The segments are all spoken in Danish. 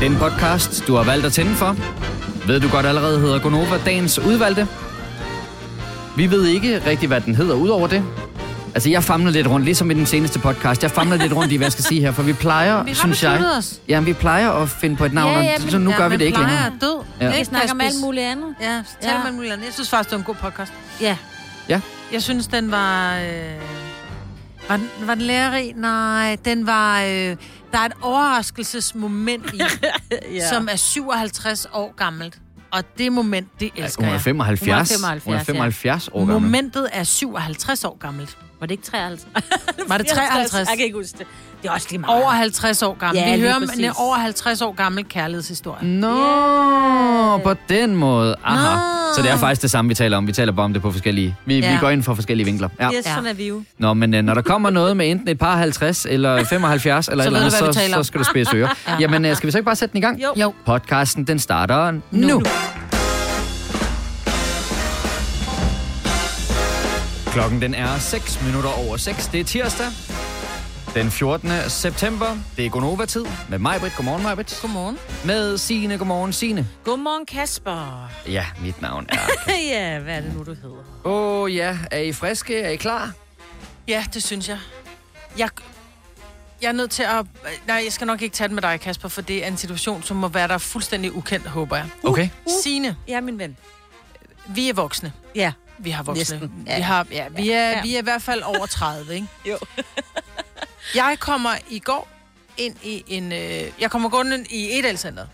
Den podcast, du har valgt at tænde for, ved du godt allerede hedder Gonova Dagens Udvalgte. Vi ved ikke rigtig, hvad den hedder udover det. Altså, jeg famler lidt rundt, ligesom i den seneste podcast. Jeg famler lidt rundt i, hvad jeg skal sige her, for vi plejer, Vi synes jeg... os. Ja, vi plejer at finde på et navn, Ja, ja, men- så nu Ja, gør vi det ikke plejer længere. er død. Ja. Vi Ikke snakker om alt muligt andet. Ja, så taler Ja. man muligt andet. Jeg synes faktisk, det var en god podcast. Ja. Ja. Jeg synes, den var... Øh, var, den, var den lærerig? Nej, den var... Øh, der er et overraskelsesmoment i, ja. som er 57 år gammelt. Og det moment, det elsker Hun er jeg. 75. Hun er 75, Hun er ja. 75 år gammel. Momentet er 57 år gammelt. Var det ikke 53? Var det 53? Jeg kan ikke huske det. Det er også lige meget. Over 50 år gammel. Ja, Vi hører om en over 50 år gammel kærlighedshistorie. Nå, Yeah. på den måde. Aha. Nå. Så det er faktisk det samme, vi taler om. Vi taler bare om det på forskellige... Vi, Ja. vi går ind for forskellige vinkler. Ja. Yes, sådan er vi jo. Nå, men øh, når der kommer noget med enten et par 50 eller 75 eller Så eller andet, så, så skal du spidse ører. Jamen, øh, skal vi så ikke bare sætte den i gang? Jo. Jo. Podcasten, den starter nu. nu. Klokken den er 6 minutter over 6. Det er tirsdag. Den 14. september. Det er Gonova-tid med mig, Britt. Godmorgen, mig, Britt. Godmorgen. Med Signe. Godmorgen, Signe. Godmorgen, Kasper. Ja, mit navn er... ja, hvad er det nu, du hedder? Åh oh, ja, er I friske? Er I klar? Ja, det synes jeg. Jeg, jeg er nødt til at... Nej, jeg skal nok ikke tage den med dig, Kasper, for det er en situation, som må være der fuldstændig ukendt, håber jeg. Okay. Uh. Signe, Ja, min ven. vi er voksne. Ja. Vi har voksne. Næsten. Ja. Vi, har, ja, vi, er, Ja. vi er i hvert fald over 30, ikke? Jo. Jeg kommer i går ind i en... Øh, jeg kommer gående i Edalcenteret.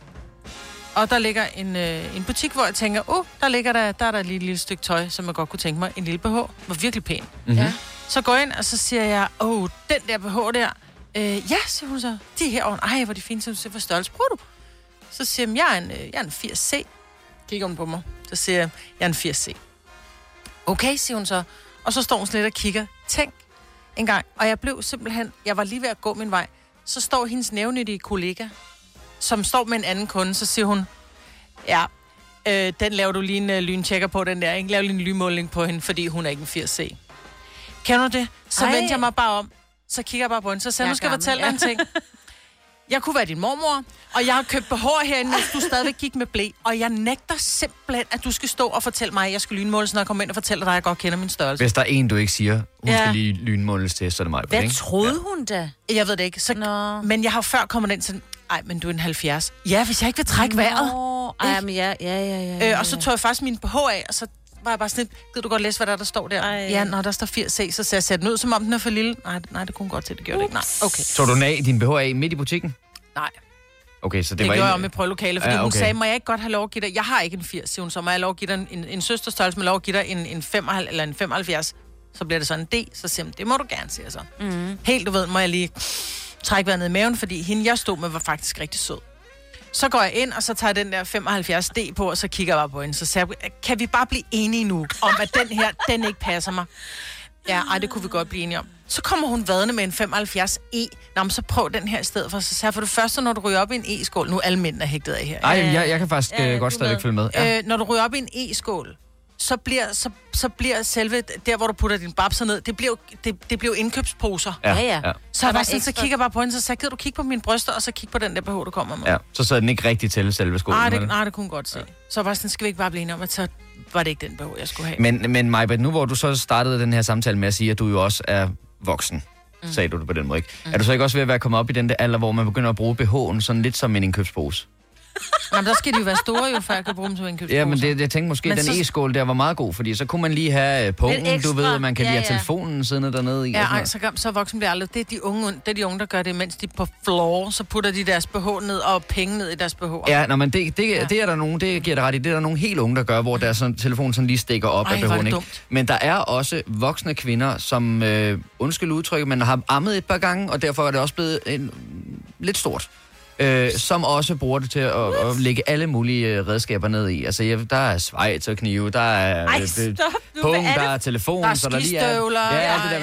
Og der ligger en, øh, en butik, hvor jeg tænker, åh, oh, der, ligger der, der er der et lille stykke tøj, som jeg godt kunne tænke mig. En lille BH. Var virkelig pæn. Mm-hmm. Ja. Så går jeg ind, og så siger jeg, åh, oh, den der BH der. Øh, ja, siger hun så. De er herovre. Ej, hvor de fine. Hun siger, hvor størrelse bruger du? Så siger jeg, jeg er en, øh, jeg er en 80C. Kigger hun på mig. Så siger jeg, jeg er en 80C. Okay, siger hun så. Og så står hun lidt og kigger. Tænk en gang. Og jeg blev simpelthen, jeg var lige ved at gå min vej. Så står hendes nævnyttige kollega, som står med en anden kunde, så siger hun, ja, øh, den laver du lige en øh, lyntjekker på, den der, ikke? Lav lige en lynmåling på hende, fordi hun er ikke en 80C. Kender du det? Så Ej. vendte jeg mig bare om. Så kigger jeg bare på hende. Så sagde nu skal jeg fortælle ja. en ting. Jeg kunne være din mormor, og jeg har købt behår herinde, mens du stadigvæk gik med blæ. Og jeg nægter simpelthen, at du skal stå og fortælle mig, at jeg skal lynmåles, når jeg kommer ind og fortæller dig, at jeg godt kender min størrelse. Hvis der er en, du ikke siger, hun Ja. skal lige lynmåles til, så er det mig. Hvad troede hun da? Jeg ved det ikke. Så, Nå. men jeg har jo før kommet ind sådan, ej, men du er en 70. Ja, hvis jeg ikke vil trække vejret. Nå, ej, men ja, ja, ja, ja, ja. Øh, og så tog jeg faktisk min BH af, og så var jeg bare sådan lidt, gider du godt læse, hvad der, er, der står der? Ej. Ja, når der står 80C, så ser jeg den ud, som om den er for lille. Nej, nej, det kunne godt til, det gjorde det ikke. Nej, okay. Så du den af din BH af midt i butikken? Nej, Okay, så det, det, var gjorde jeg en- om i prøvelokale, fordi Ja, okay. hun sagde, må jeg ikke godt have lov at give dig, jeg har ikke en 80, siger hun, så må jeg lov at give dig en, en, en søsterstørrelse, må jeg lov at give dig en, en 75, eller en 75, så bliver det sådan en D, så siger hun, det må du gerne, siger jeg så. Mm. Helt, du ved, må jeg lige trække vejret ned i maven, fordi hende, jeg stod med, var faktisk rigtig sød. Så går jeg ind, og så tager den der 75D på, og så kigger jeg bare på hende. Så jeg, kan vi bare blive enige nu, om at den her, den ikke passer mig? Ja, ej, det kunne vi godt blive enige om. Så kommer hun vadende med en 75E. Nå, men så prøv den her i stedet for. Så siger jeg, for det første, når du ryger op i en E-skål, nu er alle mændene hægtet af her. Ej, jeg, jeg kan faktisk Ja, ja, godt stadigvæk følge med. Ja. Øh, når du ryger op i en E-skål, så bliver, så, så bliver selve, der hvor du putter din babser ned, det bliver, jo- det, det bliver jo indkøbsposer. Ja, ja. ja. Så, jeg var sådan, så kigger jeg bare på hende, så sagde gider du kigge på mine bryster, og så kigge på den der BH, du kommer med. ja. Så sad den ikke rigtig til selve skolen. Nej, det, vel? nej, det kunne godt se. Ja. Så var sådan, skal vi ikke bare blive enige om, at så var det ikke den BH, jeg skulle have. Men, men Majbert, nu hvor du så startede den her samtale med at sige, at du jo også er voksen, mm. sagde du det på den måde, ikke? Mm. Er du så ikke også ved at være kommet op i den der alder, hvor man begynder at bruge BH'en sådan lidt som en indkøbspose? Jamen, der skal de jo være store, jo, før jeg kan bruge dem som indkøbsposer. Ja, men det, jeg tænkte måske, Men den så- e-skål der var meget god, fordi så kunne man lige have øh, pungen, du ved, man kan lige Ja, have ja. telefonen siddende dernede i. Ja, sådan ej, så, så voksen bliver aldrig. Det er, de unge, det er de unge, der gør det, mens de på floor, så putter de deres BH ned og penge ned i deres BH. Ja, nå, men det, det, ja. det er der nogen, det giver det ret i. Det er der nogle helt unge, der gør, hvor deres sådan, telefon sådan lige stikker op Ej, af BH'en, ikke? Men der er også voksne kvinder, som, øh, undskyld udtrykket, men har ammet et par gange, og derfor er det også blevet en, lidt stort. Øh, som også bruger det til at, at lægge alle mulige øh, redskaber ned i. Altså, ja, der er svejt og knive, der er Ej, øh, stop nu. pung, er der er telefon, Der er så der lige er... Ja, ja, alt det der ja,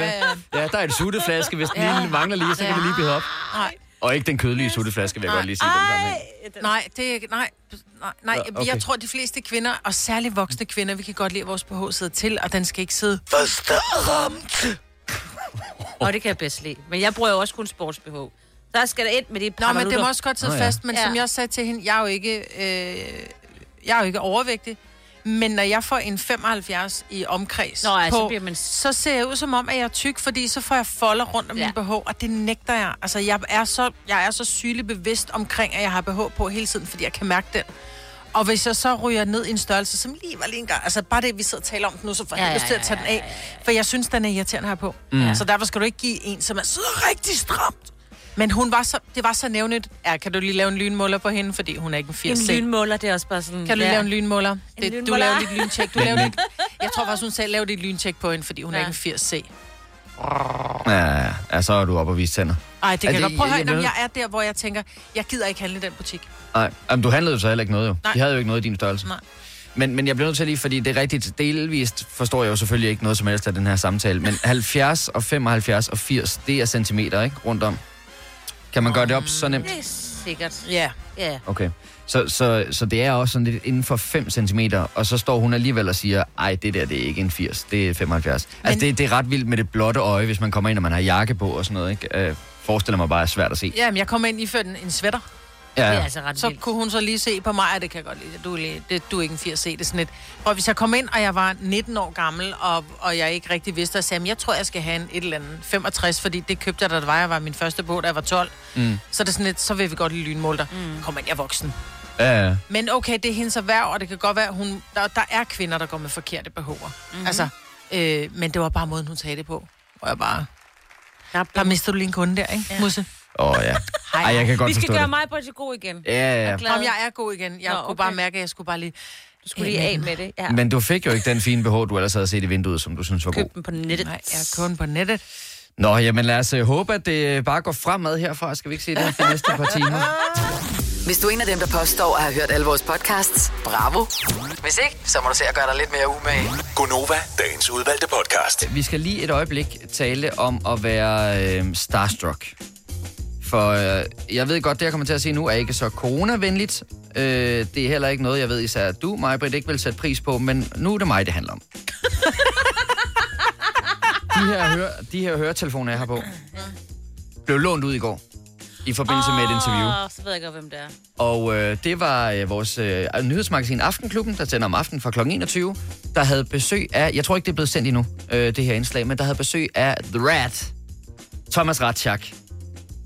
med. Ja, der er et sutteflaske, hvis den lige mangler lige, så kan det lige blive op. Nej, Og ikke den kødelige sutteflaske, vil jeg godt lige sige. Den sammenhæng. nej, det er ikke, nej, nej, nej. Okay. Jeg tror, de fleste kvinder, og særligt voksne kvinder, vi kan godt lide, at vores BH sidder til, og den skal ikke sidde Og det kan jeg bedst lide. Men jeg bruger jo også kun sports-BH. Der skal der ind med de par Nå, men det må også godt sidde Nå, ja. ja. fast, men Ja. som jeg også sagde til hende, jeg er jo ikke, øh, jeg er jo ikke overvægtig. Men når jeg får en 75 i omkreds Nå, ja, på, så bliver man- så ser jeg ud som om, at jeg er tyk, fordi så får jeg folder rundt om Ja. min BH, og det nægter jeg. Altså, jeg er, så, jeg er så sygelig bevidst omkring, at jeg har BH på hele tiden, fordi jeg kan mærke den. Og hvis jeg så ryger ned i en størrelse, som lige var lige en gang, altså bare det, vi sidder og taler om nu, så får jeg Ja, lyst til at tage den af. For jeg synes, den er irriterende her på. Mm. Så derfor skal du ikke give en, som er sidder rigtig stramt. Men hun var så, det var så nævnligt. Ja, kan du lige lave en lynmåler på hende, fordi hun er ikke en 80 En lynmåler, det er også bare sådan... Kan du lige lave en lynmåler? Det, du lynmåler. laver lidt lyntjek. Du laver lidt, jeg tror faktisk, hun sagde, lav dit lyntjek på hende, fordi hun ja. er Ja. ikke en 80 C. Ja, ja, ja, så er du oppe og vise tænder. Ej, det kan Er jeg det- godt. Prøv at høre, jeg- når jeg- jeg er der, hvor jeg tænker, jeg gider ikke handle i den butik. Nej, Jamen, du handlede jo så heller ikke noget jo. Nej. De havde jo ikke noget i din størrelse. Nej. Men, men jeg bliver nødt til lige, fordi det er rigtigt, delvist forstår jeg jo selvfølgelig ikke noget som helst af den her samtale, men 70 og 75 og 80, det er centimeter, ikke? Rundt om. Kan man gøre det op så nemt? Det er sikkert. Ja. Ja. Okay. Så, så, så det er også sådan lidt inden for 5 cm, og så står hun alligevel og siger, ej, det der, det er ikke en 80, det er 75. Men... Altså, det, det er ret vildt med det blotte øje, hvis man kommer ind, og man har jakke på og sådan noget, ikke? Øh, forestiller mig bare er svært at se. Ja, men jeg kommer ind i en, en sweater. Det er Ja, altså ret Så vildt. kunne hun så lige se på mig, at det kan jeg godt lide. Du er, lige, det, du er ikke en 80 C. Det er sådan lidt. Prøv, hvis jeg kom ind, og jeg var 19 år gammel, og, og jeg ikke rigtig vidste, og sagde, "Men jeg tror, jeg skal have en et eller andet 65, fordi det købte jeg, da det var, jeg var min første båd, da jeg var 12. Mm. Så er det sådan lidt, så vil vi godt lide lynmåler. Mm. Kom ind, jeg er voksen. ja, ja. Men okay, det er hendes erhverv, og det kan godt være, at hun, der, der er kvinder, der går med forkerte behover. Mhm. Mm-hmm. Altså, øh, men det var bare måden, hun sagde det på. Og jeg bare, Der der mistede du lige en kunde der, ikke, ja. Musse? Åh, oh, ja. Ej, jeg kan godt Vi skal gøre det. mig på til god igen. Ja, ja, ja. glad. Om jeg er god igen. Jeg Nå, kunne okay. bare mærke, at jeg skulle bare lige... Du skulle lige af med det. Ja. Men du fik jo ikke den fine BH, du ellers havde set i vinduet, som du synes var god. Køb den på nettet. Nej, jeg er kun på nettet. Nå, jamen lad os uh, håbe, at det bare går fremad herfra. Skal vi ikke se det de næste par timer? Hvis du er en af dem, der påstår at have hørt alle vores podcasts, bravo. Hvis ikke, så må du se at gøre dig lidt mere umage. Gonova, dagens udvalgte podcast. Vi skal lige et øjeblik tale om at være øh, starstruck. For øh, jeg ved godt, det jeg kommer til at sige nu, er ikke så coronavenligt. Øh, det er heller ikke noget, jeg ved især, at du, Majbrit, ikke vil sætte pris på, men nu er det mig, det handler om. de, her høre, de her høretelefoner, jeg har på, blev lånt ud i går i forbindelse med et interview. Så ved jeg godt, hvem det er. Og øh, det var øh, vores øh, nyhedsmagasin Aftenklubben, der sender om aftenen fra kl. 21, der havde besøg af, jeg tror ikke, det er blevet sendt endnu, øh, det her indslag, men der havde besøg af The Rat, Thomas Ratchak,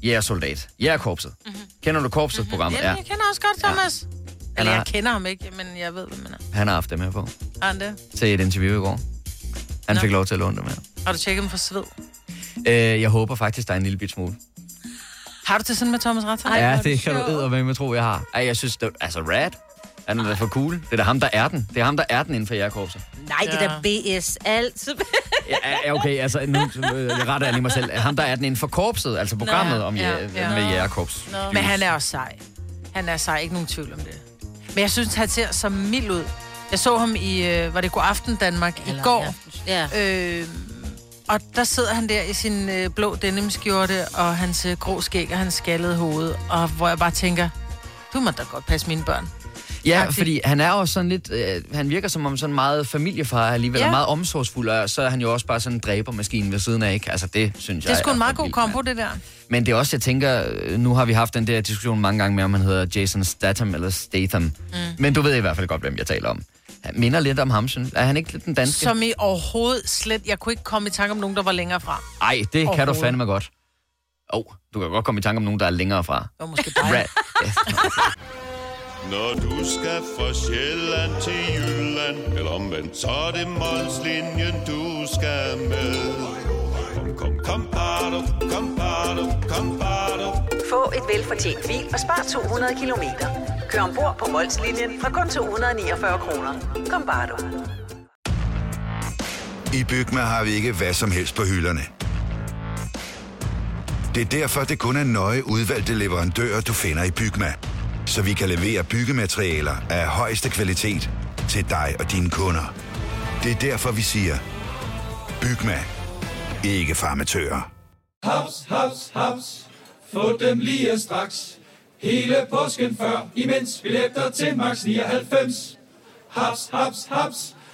jægersoldat, jægerkorpset. Mm-hmm. Kender du korpset-programmet? Jamen, jeg kender også godt Thomas. Ja. Eller har- jeg kender ham ikke, men jeg ved, hvem han er. Han har haft dem her på Har han det? til et interview i går. Han Nå. fik lov til at låne dem her. Har du tjekket dem for sved? Øh, jeg håber faktisk, der er en lille bit smule. Har du det sådan med Thomas Ratter? Ej, ja, det kan du sjovt. eddermame tro, jeg har. Ej, jeg synes, det, altså Rat, han er da for cool. Det er da ham, der er den. Det er ham, der er den inden for jægerkorpset. Nej, det er da BS. Altid. Ja, ja, okay, altså nu jeg retter jeg lige mig selv. Ham, der er den inden for korpset, altså programmet Nå, om ja, ja, ja. med jægerkorps. Men han er også sej. Han er sej, ikke nogen tvivl om det. Men jeg synes, han ser så mild ud. Jeg så ham i, øh, var det God Aften Danmark, i går. Ja. Øh, og der sidder han der i sin øh, blå denimskjorte, og hans øh, grå skæg og hans skaldede hoved. Og hvor jeg bare tænker, du må da godt passe mine børn. Ja, Agtigt. fordi han er også sådan lidt, øh, han virker som om sådan meget familiefar alligevel, Ja. og meget omsorgsfuld, og så er han jo også bare sådan en dræbermaskine ved siden af, ikke? Altså det synes Det jeg er sgu en meget god kombo, det der. Men det er også, jeg tænker, øh, nu har vi haft den der diskussion mange gange med, om han hedder Jason Statham eller Statham. Mm. Men du ved i hvert fald godt, hvem jeg taler om. Han minder lidt om ham, synes Er han ikke lidt den danske? Som i overhovedet slet... Jeg kunne ikke komme i tanke om nogen, der var længere fra. Ej, det kan du fandme godt. Åh, oh, du kan godt komme i tanke om nogen, der er længere fra. Det var måske dig. Når du skal fra Sjælland til Jylland Eller omvendt, så er det Molslinjen, du skal med Kom, kom, kom, bado, kom, bado, kom, bado. Få et velfortjent bil og spar 200 kilometer. Kør ombord på Molslinjen fra kun 249 kroner. Kom bare du. I Bygma har vi ikke hvad som helst på hylderne. Det er derfor, det kun er nøje udvalgte leverandører, du finder i Bygma. Så vi kan levere byggematerialer af højeste kvalitet til dig og dine kunder. Det er derfor, vi siger, Bygma. Ikke farmatører. Haps, haps, haps. Få dem lige straks. Hele påsken før, imens billetter til max 99. Haps, haps, haps.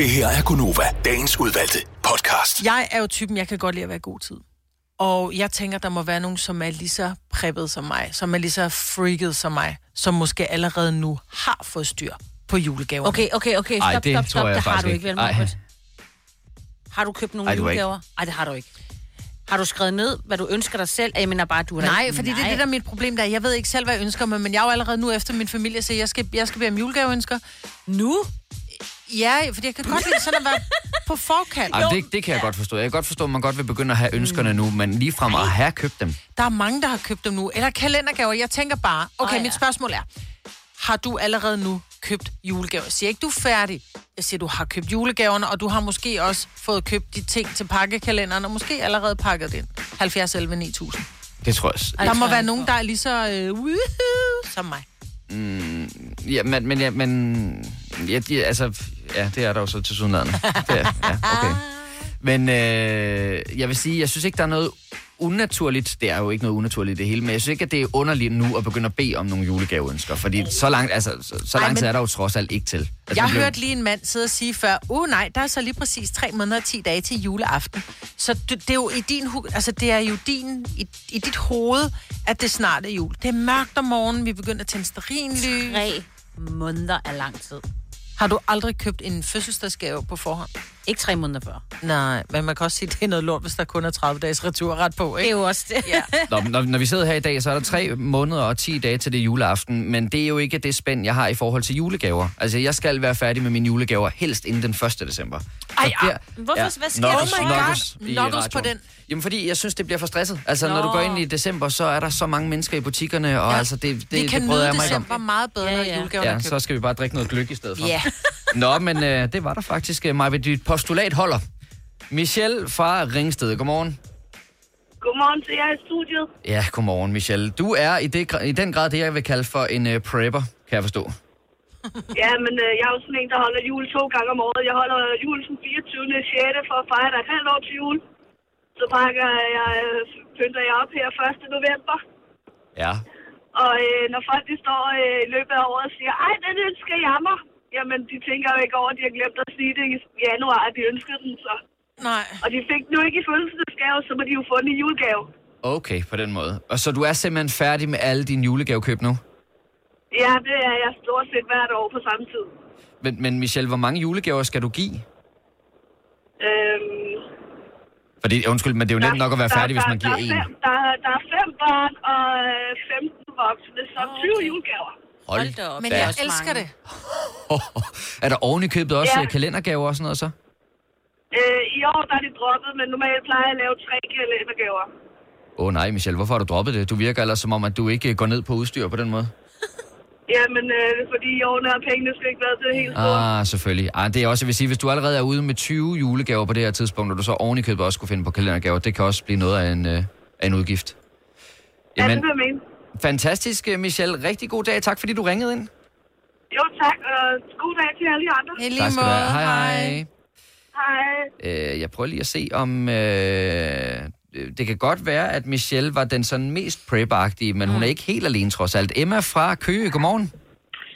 Det her er Gunova, dagens udvalgte podcast. Jeg er jo typen, jeg kan godt lide at være i god tid. Og jeg tænker, der må være nogen, som er lige så preppet som mig, som er lige så freaket som mig, som måske allerede nu har fået styr på julegaver. Okay, okay, okay. Stop, Ej, det stop, tror stop. jeg Det har faktisk du ikke, ikke. vel, Ej. Marcus? Har du købt nogle Ej, ikke. julegaver? Nej, det har du ikke. Har du skrevet ned, hvad du ønsker dig selv? Jeg mener bare, du har da Nej, ikke- fordi det er det, der er mit problem. Der. er, Jeg ved ikke selv, hvad jeg ønsker mig, men jeg er jo allerede nu efter min familie, så jeg skal, jeg skal bede om julegaveønsker. Nu? Ja, fordi jeg kan godt lide sådan at være på forkant. Ej, det, det kan jeg godt forstå. Jeg kan godt forstå, at man godt vil begynde at have ønskerne nu, men lige frem at have købt dem. Der er mange, der har købt dem nu. Eller kalendergaver. Jeg tænker bare, okay, oh, ja. mit spørgsmål er, har du allerede nu købt julegaver? Jeg siger ikke, du er færdig. Jeg siger, du har købt julegaverne, og du har måske også fået købt de ting til pakkekalenderen, og måske allerede pakket det ind. 70 11 9000. Det tror jeg. Der må være nogen, der er lige så øh, woohoo, som mig. Mm, Ja, men, men, ja, men ja, de, altså, ja, det er der jo så til sydenlandet. Ja, okay. Men øh, jeg vil sige, jeg synes ikke, der er noget unaturligt. Det er jo ikke noget unaturligt i det hele, men jeg synes ikke, at det er underligt nu at begynde at bede om nogle julegaveønsker. Fordi så langt, altså, så, så Ej, lang tid men- er der jo trods alt ikke til. Altså, Jeg det bliver- hørte lige en mand sidde og sige før, uh nej, der er så lige præcis 3 måneder og 10 dage til juleaften. Så det, det er jo i din, hu- altså det er jo din, i, i dit hoved, at det snart er jul. Det er mørkt om morgenen, vi begynder at tænde stearinlys. Tre måneder er lang tid. Har du aldrig købt en fødselsdagsgave på forhånd? Ikke tre måneder før. Nej, men man kan også sige, at det er noget lort, hvis der kun er 30 dages returret på, Det er ikke? jo også det. Ja. Nå, når, når vi sidder her i dag, så er der tre måneder og 10 dage til det juleaften, men det er jo ikke det spænd, jeg har i forhold til julegaver. Altså, jeg skal være færdig med mine julegaver helst inden den 1. december. Ej, Og ah, hvorfor- hvad sker der? Oh my God. Knuckles på den. Jamen, fordi jeg synes, det bliver for stresset. Altså, når Nå. du går ind i december, så er der så mange mennesker i butikkerne, og Ja. altså, det, det, Vi kan det bryder jeg mig ikke om. december meget bedre, Ja, når ja. julegaverne Ja, så skal vi bare drikke noget gløk i stedet for. Ja. Nå, men øh, det var der faktisk, øh, Maja. Dit postulat holder. Michelle fra Ringsted, godmorgen. Godmorgen til jer i studiet. Ja, godmorgen, Michelle. Du er i, det, i den grad det, jeg vil kalde for en øh, prepper, kan jeg forstå. Ja, men øh, jeg er jo sådan en, der holder jul to gange om året. Jeg holder jul den 24. 6. for at fejre, et halvt år til jul. Så pakker jeg, øh, pynter jeg op her 1. november. Ja. Og øh, når folk de står øh, i løbet af året og siger, ej, den ønsker jeg mig. Jamen, de tænker jo ikke over, at de har glemt at sige det i januar, at de ønskede den så. Nej. Og de fik den nu ikke i fødselsdagsgave, så må de jo få den i julegave. Okay, på den måde. Og så du er simpelthen færdig med alle dine julegavekøb nu? Ja, det er jeg stort set hvert år på samme tid. Men, men Michelle, hvor mange julegaver skal du give? Øhm, Fordi, undskyld, men det er jo nemt nok at være færdig, hvis man giver der, en. fem, der, er- der er fem børn og øh, 15 voksne, så 20 Okay. julegaver. Hold da op. Men Det jeg også elsker mange. det. er der oven i købet også Ja. ja. kalendergaver og sådan noget så? Øh, I år der er de droppet, men normalt plejer jeg at lave tre kalendergaver. Åh oh, nej, Michelle, hvorfor har du droppet det? Du virker ellers som om, at du ikke øh, går ned på udstyr på den måde. Ja, men øh, fordi i år der pengene skal ikke være til det helt store. Ah, selvfølgelig. Ah, det er også, jeg vil sige, hvis du allerede er ude med 20 julegaver på det her tidspunkt, og du så oven i købet også skulle finde på kalendergaver, det kan også blive noget af en, øh, af en udgift. Ja, det Jamen, vil jeg mene. Fantastisk, øh, Michelle. Rigtig god dag. Tak, fordi du ringede ind. Jo, tak, og god dag til alle de andre. I lige tak skal du måde. have. Hej, hej. Hej. Øh, jeg prøver lige at se, om... Øh, det kan godt være, at Michelle var den sådan mest prep men Mm. hun er ikke helt alene trods alt. Emma fra Køge, godmorgen.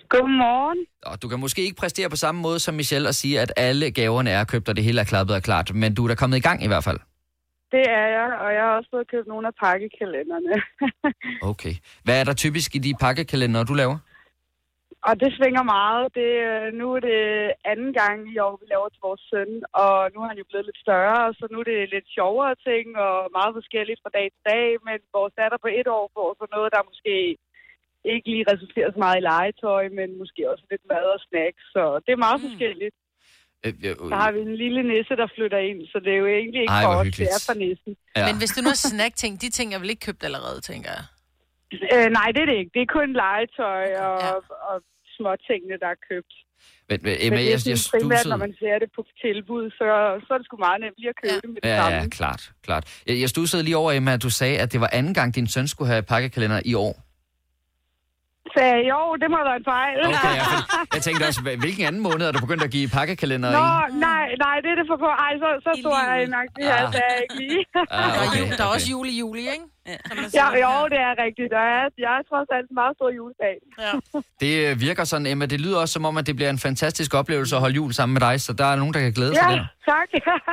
Godmorgen. Og du kan måske ikke præstere på samme måde som Michelle og sige, at alle gaverne er købt, og det hele er klappet og klart, men du er da kommet i gang i hvert fald. Det er jeg, og jeg har også fået købt nogle af pakkekalenderne. Okay. Hvad er der typisk i de pakkekalendere, du laver? Og det svinger meget. Det, øh, nu er det anden gang i år, vi laver til vores søn, og nu er han jo blevet lidt større, så nu er det lidt sjovere ting og meget forskelligt fra dag til dag, men vores datter på et år får så noget, der måske ikke lige resulterer så meget i legetøj, men måske også lidt mad og snacks, så det er meget mm. forskelligt. Øh, øh, Så har vi en lille nisse, der flytter ind, så det er jo egentlig ikke Ej, for os, det er for nissen. ja. Men hvis det nu er snack-ting, de ting er vel ikke købt allerede, tænker jeg. Øh, nej, det er det ikke. Det er kun legetøj og, Ja. og små tingene, der er købt. Men, men, Men Emma, det er jeg, jeg sådan primært, når stussede... man ser det på tilbud, så, så er det sgu meget nemt lige at købe ja. det med det Ja, samme. ja, klart, klart. Jeg, jeg stussede lige over, Emma, at du sagde, at det var anden gang, din søn skulle have pakkekalender i år. Så jo, det må være en fejl. Okay, fordi jeg tænkte også, hvilken anden måned er du begyndt at give pakkekalender Nå, i? nej, nej, det er det for på. Ej, så, så stor er jeg nok. Det her, Ah. er jeg ikke lige. Ah, okay, Der er okay. også jul i juli, ikke? Ja, ja, jo, det er rigtigt. Der er, jeg er trods alt en meget stor juledag. Ja. Det øh, virker sådan, Emma. Det lyder også som om, at det bliver en fantastisk oplevelse at holde jul sammen med dig, så der er nogen, der kan glæde sig Ja, til det. tak.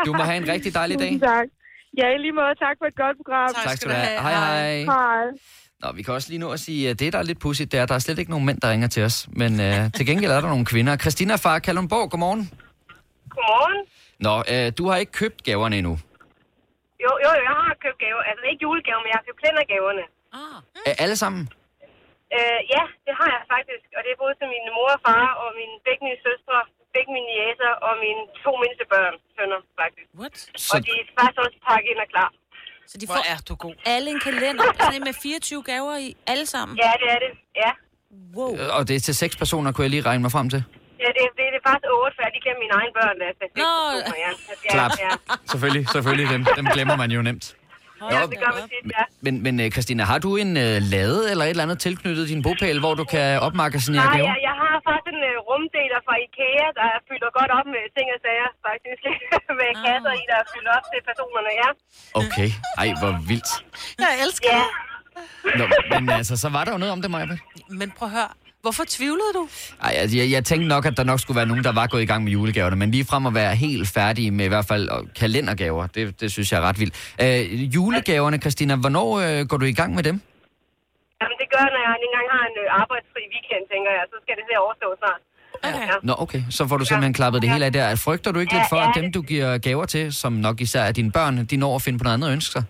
Du må have en rigtig dejlig dag. Tusind tak. Ja, i lige måde. Tak for et godt program. Tak skal du have. Hej, hej. Hej. Nå, vi kan også lige nå at sige, at det, der er lidt pudsigt, det er, at der er slet ikke nogen mænd, der ringer til os. Men øh, til gengæld er der nogle kvinder. Christina fra Kalundborg, godmorgen. Godmorgen. Nå, øh, du har ikke købt gaverne endnu. Jo, jo, jo, jeg har købt gaver. Altså ikke julegaver, men jeg har købt kalendergaverne. Ah. Er alle sammen? Øh, ja, det har jeg faktisk. Og det er både til min mor og far, og mine begge mine søstre, begge mine jæser og mine to mindste børn, sønner, faktisk. What? Og de er faktisk også pakket ind og klar. Så de får er du god. alle en kalender, sådan en med 24 gaver i, alle sammen? Ja, det er det. Ja. Wow. Øh, Og det er til seks personer, kunne jeg lige regne mig frem til. Ja, det, det, det er faktisk otte, for lige glemt mine egne børn. Da, så Nå. ja. Ja, Klart. Ja. Selvfølgelig, selvfølgelig. Dem, dem glemmer man jo nemt. ja, det gør man tit, ja. Men, men øh, Christina, har du en øh, lade eller et eller andet tilknyttet din bogpæl, hvor du kan opmagasinere Nej, gaver? jeg, jeg har faktisk en uh, rumdeler fra Ikea, der er fyldt godt op med ting og sager, faktisk. med kasser i, der er fyldt op til personerne, ja. Okay. Ej, hvor vildt. Jeg elsker Ja. det. Nå, men altså, så var der jo noget om det, Maja. Men prøv at høre. Hvorfor tvivlede du? Ej, altså, jeg, jeg tænkte nok, at der nok skulle være nogen, der var gået i gang med julegaverne, men lige frem at være helt færdige med i hvert fald kalendergaver, det, det synes jeg er ret vildt. Øh, julegaverne, Christina, hvornår øh, går du i gang med dem? Jamen, det gør, når jeg har en ø, arbejdsfri weekend, tænker jeg. Så skal det at overstå snart. Okay. Ja. Nå, okay, så får du simpelthen klappet det hele af der. Frygter du ikke lidt Ja, for, at ja, dem, det- du giver gaver til, som nok især er dine børn, de når at finde på noget andet at ønske sig?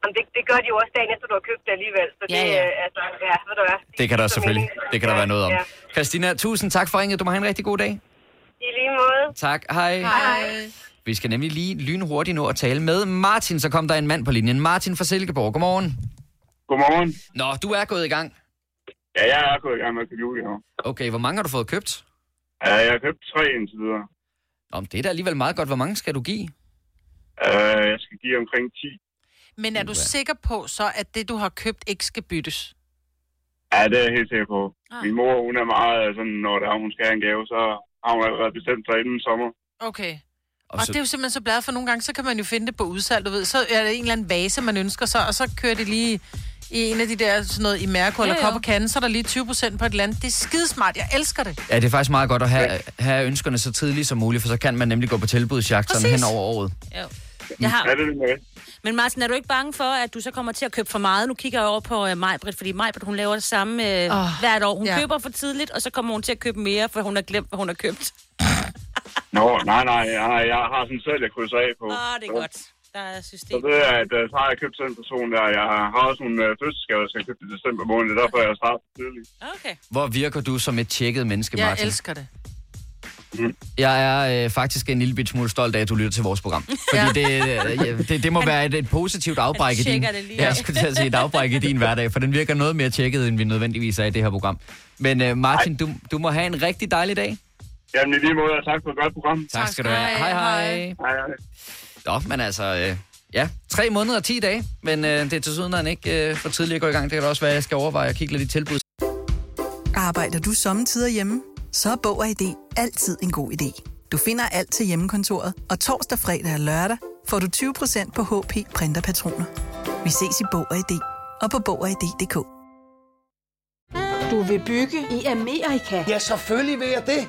Jamen, det, det gør de jo også dagen efter, du har købt det alligevel. Så det, Ja, ja. øh, altså, ja, ved du hvad. Det kan der selvfølgelig. mening. Det kan der Ja, være noget om. Ja. Christina, tusind tak for ringet. Du må have en rigtig god dag. I lige måde. Tak. Hej. Hej. Vi skal nemlig lige lynhurtigt nå at tale med Martin, så kom der en mand på linjen. Martin fra Silkeborg, godmorgen. Godmorgen. Nå, du er gået i gang. Ja, jeg er gået i gang med at købe julegaver. Okay, hvor mange har du fået købt? Ja, jeg har købt tre indtil videre. Nå, men det er da alligevel meget godt. Hvor mange skal du give? Uh, jeg skal give omkring 10. Men er du sikker på så, at det, du har købt, ikke skal byttes? Ja, det er jeg helt sikker på. Ah. Min mor, hun er meget sådan, når der, hun skal have en gave, så har hun allerede bestemt sig inden sommer. Okay. Og, Og så, det er jo simpelthen så bladet, for nogle gange, så kan man jo finde det på udsalg, du ved. Så er det en eller anden vase, man ønsker sig, og så kører det lige i en af de der, sådan noget i Mærko eller Ja, kop og kande, så er der lige 20 procent på et eller andet. Det er skidesmart, jeg elsker det. ja, det er faktisk meget godt at have, have ønskerne så tidligt som muligt, for så kan man nemlig gå på tilbudsjagt sådan hen over året. Jo. Jeg har, Ja, det er det men Martin, er du ikke bange for, at du så kommer til at købe for meget? Nu kigger jeg over på uh, Majbrit, fordi Majbrit, hun laver det samme uh, oh, hvert år. Hun ja. køber for tidligt, og så kommer hun til at købe mere, for hun har glemt, hvad hun har købt. Nå, nej, nej, jeg, jeg har sådan selv, jeg krydser af på. Åh, oh, det er Så- godt. Der er Så system. det er, at øh, så har jeg købt til en person der. Jeg har også nogle øh, fødselsgaver, jeg skal købe i december måned. Det er derfor, jeg starter tidligt. Okay. Hvor virker du som et tjekket menneske, Jeg Martin? elsker det. Jeg er øh, faktisk en lille bit smule stolt af, at du lytter til vores program. Fordi Ja. det, øh, det, det må være et, et positivt afbræk i din... det lige Ja, jeg skulle til at sige et afbræk i din hverdag, for den virker noget mere tjekket, end vi nødvendigvis er i det her program. Men øh, Martin, du, du må have en rigtig dejlig dag. Jamen, i lige måde, og tak for et godt program. Tak skal du have. Hej, hej. Hej, hej. Nå, men altså... Øh, ja, tre måneder og 10 dage, men øh, det er til syden, ikke øh, for tidligt at gå i gang. Det kan da også være, at jeg skal overveje at kigge lidt i tilbud. Arbejder du sommetider hjemme? Så er Bog og ID altid en god idé. Du finder alt til hjemmekontoret, og torsdag, fredag og lørdag får du 20% på HP printerpatroner. Vi ses i Bog og ID og på Bog og ID.dk. Du vil bygge i Amerika? Ja, selvfølgelig vil jeg det.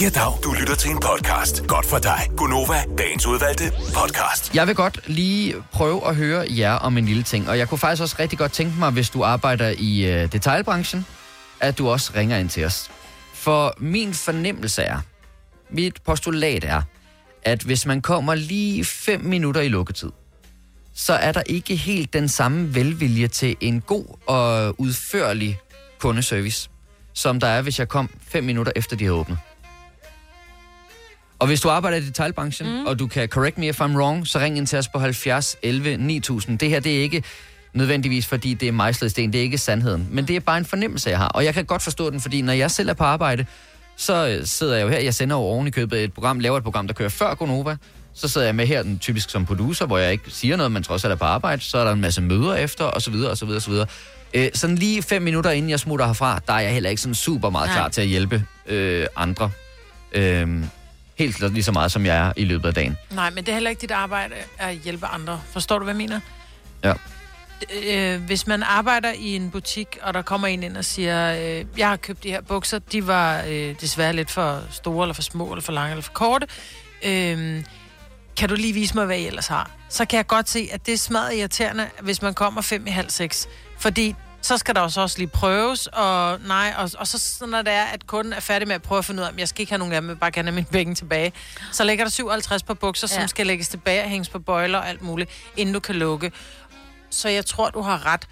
Ja, dag. Du lytter til en podcast. Godt for dig. Gunova, dagens udvalgte podcast. Jeg vil godt lige prøve at høre jer om en lille ting, og jeg kunne faktisk også rigtig godt tænke mig, hvis du arbejder i øh, detailbranchen, at du også ringer ind til os. For min fornemmelse er, mit postulat er, at hvis man kommer lige 5 minutter i lukketid, så er der ikke helt den samme velvilje til en god og udførlig kundeservice, som der er, hvis jeg kom 5 minutter efter, de havde åbnet. Og hvis du arbejder i detailbranchen, mm. og du kan correct me if I'm wrong, så ring ind til os på 70 11 9000. Det her, det er ikke nødvendigvis, fordi det er mejslet sten. Det er ikke sandheden. Men det er bare en fornemmelse, jeg har. Og jeg kan godt forstå den, fordi når jeg selv er på arbejde, så øh, sidder jeg jo her. Jeg sender jo oven i købet et program, laver et program, der kører før Gonova. Så sidder jeg med her, den typisk som producer, hvor jeg ikke siger noget, men trods alt er på arbejde. Så er der en masse møder efter, og så videre, og så videre, og så videre. Øh, sådan lige fem minutter inden jeg smutter herfra, der er jeg heller ikke sådan super meget Nej. klar til at hjælpe øh, andre. Øh, helt lige så meget, som jeg er i løbet af dagen. Nej, men det er heller ikke dit arbejde at hjælpe andre. Forstår du, hvad jeg mener? Ja. øh, hvis man arbejder i en butik, og der kommer en ind og siger, øh, jeg har købt de her bukser, de var øh, desværre lidt for store, eller for små, eller for lange, eller for korte. Øh, kan du lige vise mig, hvad I ellers har? Så kan jeg godt se, at det er smadret irriterende, hvis man kommer fem i halv seks. Fordi så skal der også også lige prøves, og nej, og, og så når det er, at kunden er færdig med at prøve at finde ud af, om jeg skal ikke have nogen af dem, jeg bare gerne have mine penge tilbage. Så lægger der 57 på bukser, ja. Ja. som skal lægges tilbage og hænges på bøjler og alt muligt, inden du kan lukke. Så jeg tror, du har ret.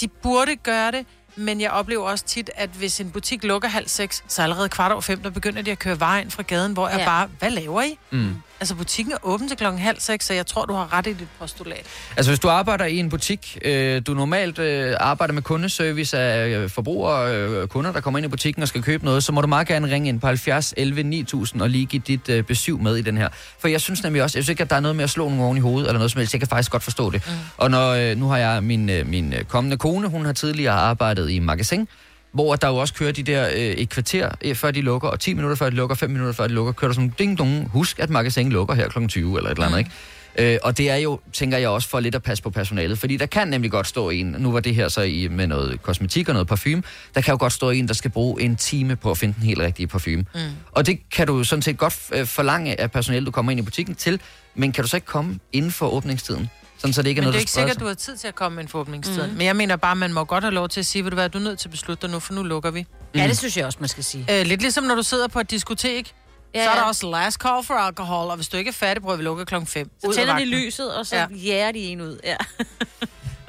De burde gøre det, men jeg oplever også tit, at hvis en butik lukker halv seks, så allerede kvart over fem, der begynder de at køre vejen fra gaden, hvor jeg Ja. bare, hvad laver I? Mm. Altså butikken er åben til klokken halv seks, så jeg tror, du har ret i dit postulat. Altså hvis du arbejder i en butik, øh, du normalt øh, arbejder med kundeservice af øh, forbrugere, øh, kunder, der kommer ind i butikken og skal købe noget, så må du meget gerne ringe ind på 70 11 9000 og lige give dit øh, besøg med i den her. For jeg synes nemlig også, jeg synes ikke, at der er noget med at slå nogen oven i hovedet eller noget som helst. Jeg kan faktisk godt forstå det. Mm. Og når, øh, nu har jeg min, øh, min øh, kommende kone, hun har tidligere arbejdet i magasin, hvor der jo også kører de der øh, et kvarter øh, før de lukker, og 10 minutter før de lukker, 5 minutter før de lukker, kører der sådan ding dong, husk at magasin lukker her kl. 20 eller et eller andet, ikke? Øh, og det er jo, tænker jeg også, for lidt at passe på personalet, fordi der kan nemlig godt stå en, nu var det her så i, med noget kosmetik og noget parfume, der kan jo godt stå en, der skal bruge en time på at finde den helt rigtige parfume. Mm. Og det kan du sådan set godt øh, forlange af personalet, du kommer ind i butikken til, men kan du så ikke komme inden for åbningstiden? Sådan, så det ikke er Men noget, det er ikke sikkert, sig? du har tid til at komme med en foråbningstid. Mm. Men jeg mener bare, at man må godt have lov til at sige, ved du hvad, du er nødt til at beslutte dig nu, for nu lukker vi. Ja, det synes jeg også, man skal sige. Øh, lidt ligesom når du sidder på et diskotek, Ja, ja, så er der også last call for alkohol, og hvis du ikke er færdig, prøver vi at lukke klokken 5. Så tænder de lyset, og så ja. jæger de en ud. Ja.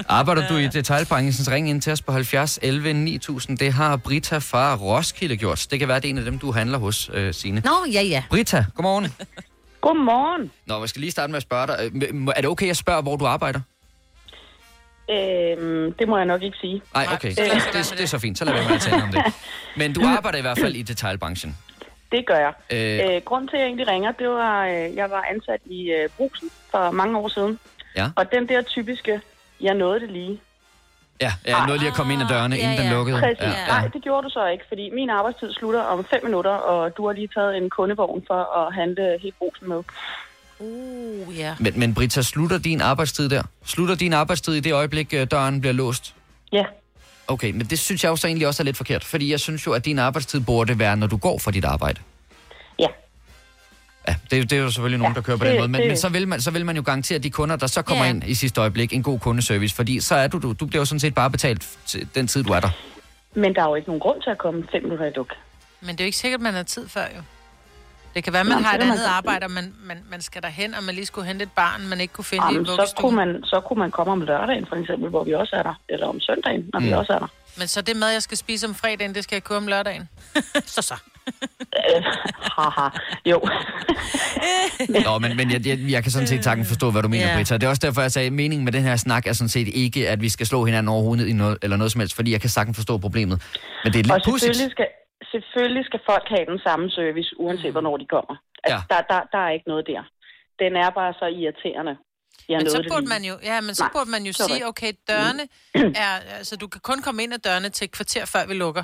Arbejder du i detailbranchen, så ring ind til os på 70 11 9000. Det har Brita fra Roskilde gjort. Det kan være, det er en af dem, du handler hos, øh, Signe. Nå, ja, ja. Brita, godmorgen. Godmorgen. Nå, jeg skal lige starte med at spørge dig. øh, Er det okay, at spørge, hvor du arbejder? Øhm, det må jeg nok ikke sige. Nej, okay. Det, det, det er så fint. Så lad være med at tale om det. Men du arbejder i hvert fald i detailbranchen. Det gør jeg. Øh. Øh, grunden til, at jeg egentlig ringer, det var, øh, jeg var ansat i øh, brusen for mange år siden. Ja. Og den der typiske, jeg nåede det lige. Ja, jeg nåede lige at komme ind ad dørene, inden den lukkede. Præcis. Ja, Ja, Nej, det gjorde du så ikke, fordi min arbejdstid slutter om fem minutter, og du har lige taget en kundevogn for at handle helt brusen med. Uh, ja. Men, men Brita, slutter din arbejdstid der? Slutter din arbejdstid i det øjeblik, øh, døren bliver låst? Ja. Okay, men det synes jeg jo så egentlig også er lidt forkert, fordi jeg synes jo, at din arbejdstid burde være, når du går fra dit arbejde. Ja. Det, det er jo selvfølgelig nogen, Ja, der kører på det- den måde, men, det- men så, vil man, så vil man jo garantere de kunder, der så kommer Ja. ind i sidste øjeblik, en god kundeservice, fordi så er du, du, du bliver jo sådan set bare betalt til den tid, du er der. Men der er jo ikke nogen grund til at komme fem minutter i luk. Men det er jo ikke sikkert, man har tid før, jo. Det kan være, at man Nå, har et man andet arbejde, og man, man, man skal derhen, og man lige skulle hente et barn, man ikke kunne finde i Jamen, en så, kunne man, så kunne man komme om lørdagen, for eksempel, hvor vi også er der. Eller om søndagen, når mm. vi også er der. Men så det mad, jeg skal spise om fredagen, det skal jeg købe om lørdagen. så så. Øh, haha, jo. Nå, men, men jeg, jeg, jeg kan sådan set takken forstå, hvad du mener, yeah. Britta. Det er også derfor, jeg sagde, at meningen med den her snak er sådan set ikke, at vi skal slå hinanden over hovedet i noget, eller noget som helst, fordi jeg kan sagtens forstå problemet. Men det er Og lidt pudsigt. selvfølgelig skal, selvfølgelig skal folk have den samme service, uanset hvornår de kommer. Altså, Ja. der, der, der er ikke noget der. Den er bare så irriterende. Jeg Men så burde man jo, ja, men så Nej, burde man jo sige, okay, dørene er, altså du kan kun komme ind ad dørene til et kvarter, før vi lukker.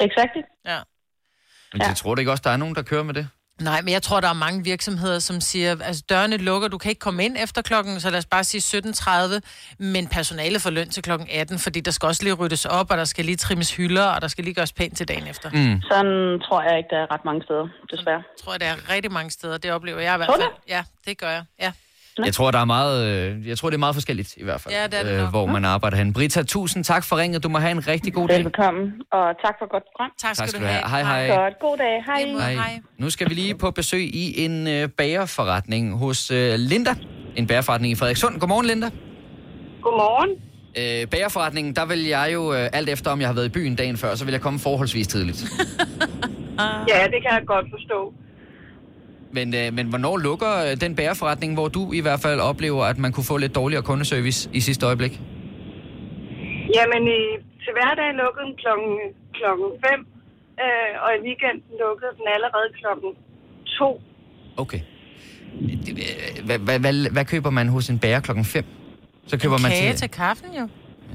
Exakt. Ja. Men jeg tror da ikke også, der er nogen, der kører med det? Nej, men jeg tror, der er mange virksomheder, som siger, altså dørene lukker, du kan ikke komme ind efter klokken, så lad os bare sige 17.30, men personalet får løn til klokken 18, fordi der skal også lige ryddes op, og der skal lige trimmes hylder, og der skal lige gøres pænt til dagen efter. Mm. Sådan tror jeg ikke, der er ret mange steder, desværre. tror jeg, der er rigtig mange steder. Det oplever jeg i hvert Tror fald. Ja, det gør jeg. Ja. Jeg tror, der er meget, øh, jeg tror, det er meget forskelligt i hvert fald, Ja, det er det øh, nok. hvor man arbejder hen. Brita, tusind tak for ringet. Du må have en rigtig god dag. Velbekomme, og tak for godt program. Tak Tak skal du have. Hej, hej. Godt, god dag. Hej. Hej. Nu skal vi lige på besøg i en øh, bagerforretning hos øh, Linda. En bagerforretning i Frederikssund. Godmorgen, Linda. Godmorgen. Øh, bagerforretningen, der vil jeg jo, øh, alt efter om jeg har været i byen dagen før, så vil jeg komme forholdsvis tidligt. Ja, det kan jeg godt forstå. Men, øh, men hvornår lukker øh, den bagerforretning, hvor du i hvert fald oplever, at man kunne få lidt dårligere kundeservice i sidste øjeblik? Jamen, i, til hverdag lukkede den klokken, klokken 5, øh, og i weekenden lukkede den allerede klokken 2. Okay. Hvad, hvad, hvad, hvad køber man hos en bager klokken 5? Så køber man Kage til... til kaffen jo.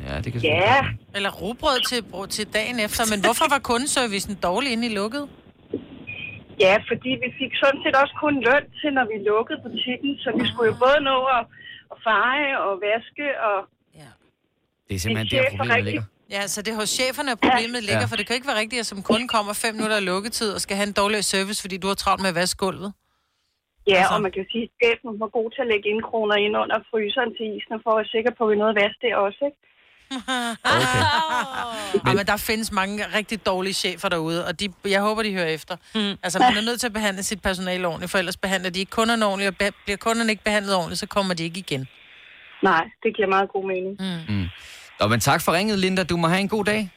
Ja, det kan Ja. Eller rugbrød til, brød til dagen efter. Men hvorfor var kundeservicen dårlig inde i lukket? Ja, fordi vi fik sådan set også kun løn til, når vi lukkede butikken, så vi skulle jo både nå at, at feje og vaske og... Det er simpelthen Det er der, problemet rigtig. ligger. Ja, så det er hos cheferne, at problemet ligger, Ja. for det kan ikke være rigtigt, at som kunde kommer fem minutter af lukketid og skal have en dårlig service, fordi du har travlt med at vaske gulvet. Ja, Altså. og man kan sige, at chefen var god til at lægge indkroner ind under fryseren til isen, for at være sikker på, at vi nåede at vaske det også, ikke? Okay. Ja, men der findes mange rigtig dårlige chefer derude, og de, jeg håber, de hører efter. Mm. Altså, man er nødt til at behandle sit personale ordentligt, for ellers behandler de ikke kunderne ordentligt, og be- bliver kunderne ikke behandlet ordentligt, så kommer de ikke igen. Nej, det giver meget god mening. Mm. Mm. Nå, men tak for ringet, Linda. Du må have en god dag.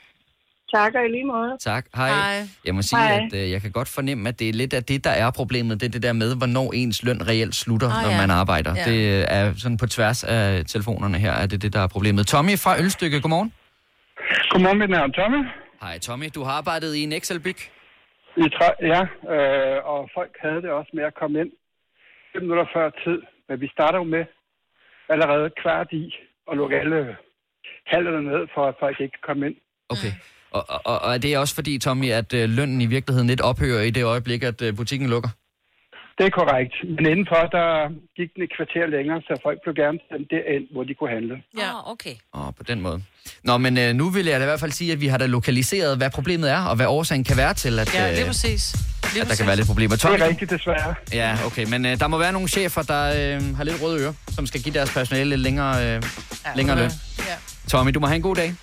Tak, og i lige måde. Tak. Hej. Hej. Jeg må sige, Hej. at øh, jeg kan godt fornemme, at det er lidt af det, der er problemet. Det er det der med, hvornår ens løn reelt slutter, Ah, når ja. man arbejder. Ja. Det øh, er sådan på tværs af telefonerne her, er det det, der er problemet. Tommy fra Ølstykke, godmorgen. Godmorgen, mit navn er Tommy. Hej Tommy, du har arbejdet i en Excel-byg. I træ, ja, øh, og folk havde det også med at komme ind 5 minutter før tid. Men vi starter jo med allerede kvart i at lukke alle hallerne ned, for at folk ikke kan komme ind. Okay. Og, og, og er det også fordi, Tommy, at øh, lønnen i virkeligheden lidt ophører i det øjeblik, at øh, butikken lukker? Det er korrekt. Men indenfor, der gik den et kvarter længere, så folk blev gerne sendt derind, hvor de kunne handle. Ja, okay. Åh, på den måde. Nå, men øh, nu vil jeg da i hvert fald sige, at vi har da lokaliseret, hvad problemet er, og hvad årsagen kan være til, at, Ja, lige øh, præcis. Lige at der kan være lidt problemer. Tommy, Det er rigtigt, desværre. Ja, okay, men øh, der må være nogle chefer, der øh, har lidt røde ører, som skal give deres personale lidt længere, øh, ja, længere løn. Ja. Tommy, du må have en god dag.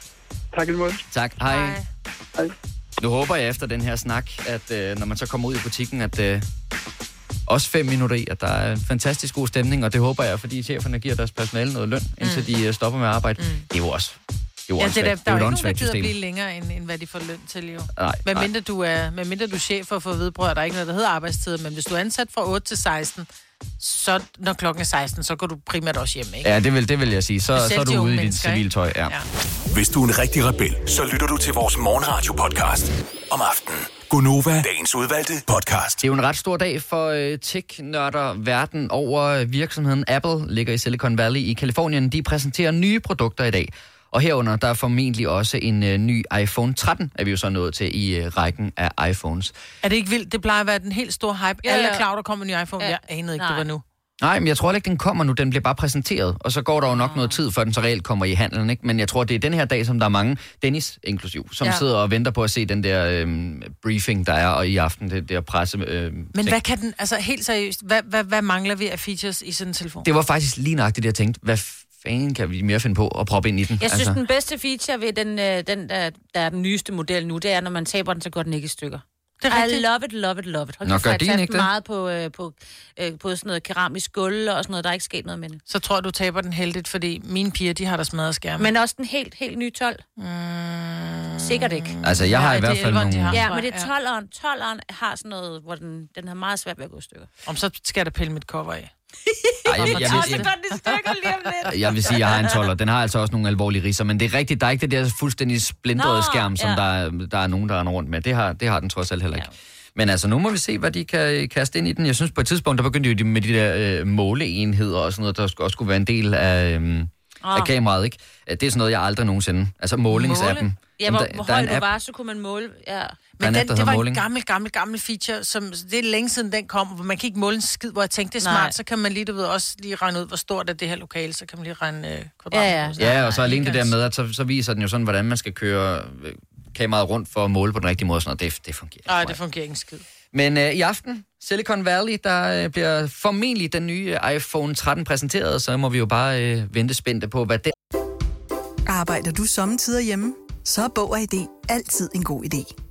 Tak i måde. Tak, hej. Hej. hej. Nu håber jeg efter den her snak, at øh, når man så kommer ud i butikken, at øh, også fem minutter i, at der er en fantastisk god stemning, og det håber jeg, fordi cheferne giver deres personale noget løn, indtil de øh, stopper med at arbejde. Mm. Det er jo også det er jo Ja, det er, der, der er jo ikke nogen, der gider system. blive længere, end, end hvad de får løn til, jo. Nej, Men nej. mindre du er, med mindre du er chef for at få vedbrød, er der ikke noget, der hedder arbejdstid. Men hvis du er ansat fra 8 til 16, så når klokken er 16, så går du primært også hjem, ikke? Ja, det vil, det vil jeg sige. Så, så er du ude i dit civiltøj. Ja. Ja. Hvis du er en rigtig rebel, så lytter du til vores morgenradio-podcast om aftenen. Gunova, dagens udvalgte podcast. Det er jo en ret stor dag for øh, tech-nørder verden over. Virksomheden Apple ligger i Silicon Valley i Kalifornien. De præsenterer nye produkter i dag. Og herunder, der er formentlig også en øh, ny iPhone 13, er vi jo så nået til i øh, rækken af iPhones. Er det ikke vildt? Det plejer at være den helt store hype. Ja, Alle er klar, der kommer en ny iPhone. Ja. Jeg anede ikke, Nej. det var nu. Nej, men jeg tror ikke, den kommer nu. Den bliver bare præsenteret, og så går der jo nok noget tid, før den så reelt kommer i handelen. Ikke? Men jeg tror, det er den her dag, som der er mange, Dennis inklusiv, som Ja. ja. sidder og venter på at se den der øhm, briefing, der er og i aften, det der presse... Øhm, Men hvad kan den, altså helt seriøst, hvad, hvad, hvad mangler vi af features i sådan en telefon? Det var faktisk lige nøjagtigt, det jeg tænkte, hvad fanden kan vi mere finde på at proppe ind i den? Jeg synes, altså. den bedste feature ved den, øh, den der, der er den nyeste model nu, det er, når man taber den, så går den ikke i stykker. Det er I rigtigt. love it, love it, love it. Hold Nå, gør har din ikke det? meget på, øh, på, øh, på sådan noget keramisk gulv og sådan noget. Der er ikke sket noget med det. Så tror jeg, du taber den heldigt, fordi mine piger, de har der smadret skærmen. Men også den helt, helt nye 12. Mm. Sikkert ikke. Altså, jeg har i hvert fald nogle... Ja, men det er 12'eren. 12'eren har sådan noget, hvor den, den har meget svært ved at gå i stykker. Om så skal jeg da pille mit cover af. Ej, jeg, jeg, så jeg, jeg vil sige, at jeg har en 12, den har altså også nogle alvorlige riser, men det er rigtigt, der er ikke det der fuldstændig splindrede skærm, som ja. der, er- der er nogen, der er rundt med. Det har, det har den trods alt heller ikke. Men altså, nu må vi se, hvad de kan kaste ind i den. Jeg synes, på et tidspunkt, der begyndte jo de med de der øh, måleenheder og sådan noget, der også skulle være en del af, øh, af Ah. kameraet, ikke? Det er sådan noget, jeg aldrig nogensinde... Altså, målingsappen. Ja, Jamen, hvor, der- hvor der høj du app. var, så kunne man måle... Ja. Men en den, det var måling. en gammel, gammel, gammel feature, som det er længe siden den kom, hvor man kan ikke måle en skid, hvor jeg tænkte, det er Nej. smart, så kan man lige, du ved, også lige regne ud, hvor stort er det her lokale, så kan man lige regne øh, kvadrat. Ja, ja. Ja, og så alene det der med, at så, så viser den jo sådan, hvordan man skal køre øh, kameraet rundt for at måle på den rigtige måde. Sådan, noget. det, det fungerer. Nej, det fungerer ikke en skid. Men øh, i aften, Silicon Valley, der øh, bliver formentlig den nye iPhone 13 præsenteret, så må vi jo bare øh, vente spændte på, hvad den... Arbejder du sommetider hjemme? Så er Bog og ID altid en god idé.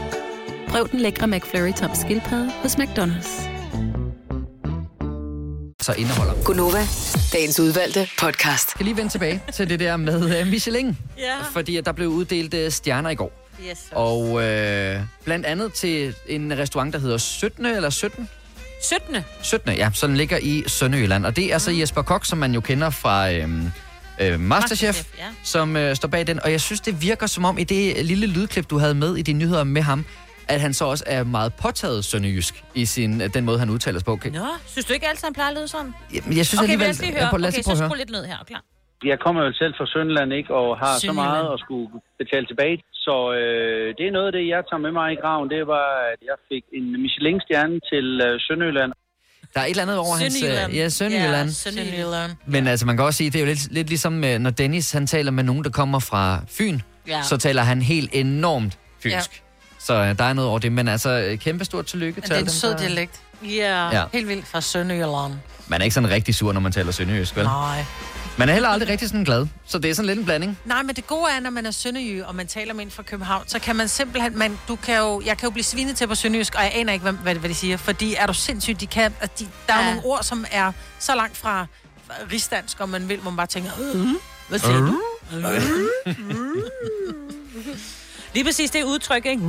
Prøv den lækre McFlurry tom skildpadde hos McDonald's. så indeholder. Gunova, dagens udvalgte podcast. Jeg skal lige vende tilbage til det der med uh, Michelin. Ja. Fordi at der blev uddelt uh, stjerner i går. Yes. Og øh, blandt andet til en restaurant, der hedder 17. eller 17? 17. 17. Ja, så den ligger i Sønderjylland. Og det er så Jesper Kok, som man jo kender fra øh, øh, Masterchef, Masterchef, ja. som øh, står bag den. Og jeg synes, det virker som om i det lille lydklip, du havde med i de nyheder med ham, at han så også er meget påtaget sønderjysk i sin, den måde, han udtaler sig på. Okay. Nå, synes du ikke altid, han plejer at lyde sådan? Jamen, jeg synes okay, alligevel- lad os lige høre. okay, så skru lidt ned her, klar. Jeg kommer jo selv fra Sønderland, ikke? Og har så Sønderjylland. meget at skulle betale tilbage. Så øh, det er noget af det, jeg tager med mig i graven. Det var, at jeg fik en Michelin-stjerne til øh, Sønderjylland. Der er et eller andet over hans... øh. Ja, Sønderjylland. Ja, Sønderjylland. Men altså, man kan også sige, det er jo lidt, lidt ligesom, øh, når Dennis han taler med nogen, der kommer fra Fyn, Ja. så taler han helt enormt fynsk. Ja. Så øh, der er noget over det, men altså, øh, kæmpe stort tillykke Men til det er en dem, sød der- dialekt. Ja. Ja. Helt vildt fra Sønderjylland. Man er ikke sådan rigtig sur, når man taler sønderjysk, vel? Nej. Man er heller aldrig rigtig sådan glad, så det er sådan lidt en blanding. Nej, men det gode er, når man er sønderjy, og man taler med en fra København, så kan man simpelthen, man, du kan jo, jeg kan jo blive svinet til på sønderjysk, og jeg aner ikke, hvad, hvad, hvad de siger, fordi er du sindssygt, de kan, at de, der er Ja. ja. nogle ord, som er så langt fra rigsdansk, og man vil, hvor man bare tænker, øh, hvad siger du? Lige præcis det udtryk, ikke?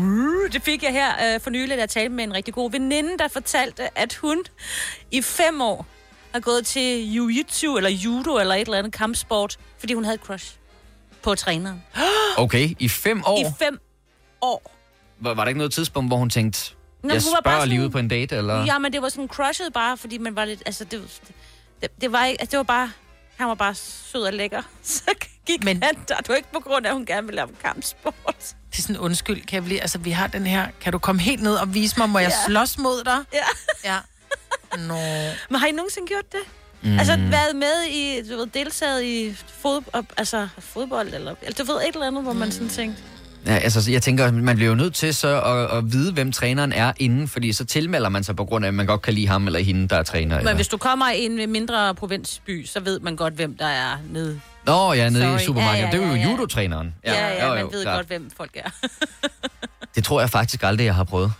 Det fik jeg her øh, for nylig, da jeg talte med en rigtig god veninde, der fortalte, at hun i fem år har gået til jiu-jitsu eller judo eller et eller andet kampsport, fordi hun havde et crush på træneren. Okay, i fem år? I fem år. Var, var der ikke noget tidspunkt, hvor hun tænkte, Nå, jeg hun var bare spørger lige sådan- ud på en date, eller? Ja, men det var sådan crushet bare, fordi man var lidt... Altså, det, det, det var ikke... Altså, det var bare... Han var bare sød og lækker. Så gik men, han der. Det var ikke på grund af, at hun gerne ville lave kampsport. Det er sådan, undskyld, kan jeg blive, altså vi har den her, kan du komme helt ned og vise mig, må jeg Ja. slås mod dig? Ja. Ja. Nå. Men har I nogensinde gjort det? Mm. Mm. Altså været med i, du ved, deltaget i fod, altså, fodbold, eller, eller du ved, et eller andet, hvor man sådan tænkte... Ja, altså, jeg tænker, man bliver jo nødt til så at, at vide, hvem træneren er inden, fordi så tilmelder man sig på grund af, at man godt kan lide ham eller hende, der er træner. Men Eller... hvis du kommer i en mindre provinsby, så ved man godt, hvem der er nede. Nå, ja, nede Sorry. i supermarkedet. Ja, ja, Det er jo ja, ja. judotræneren. Ja, ja, ja jo, man jo, ved klart. godt, hvem folk er. Det tror jeg faktisk aldrig, jeg har prøvet.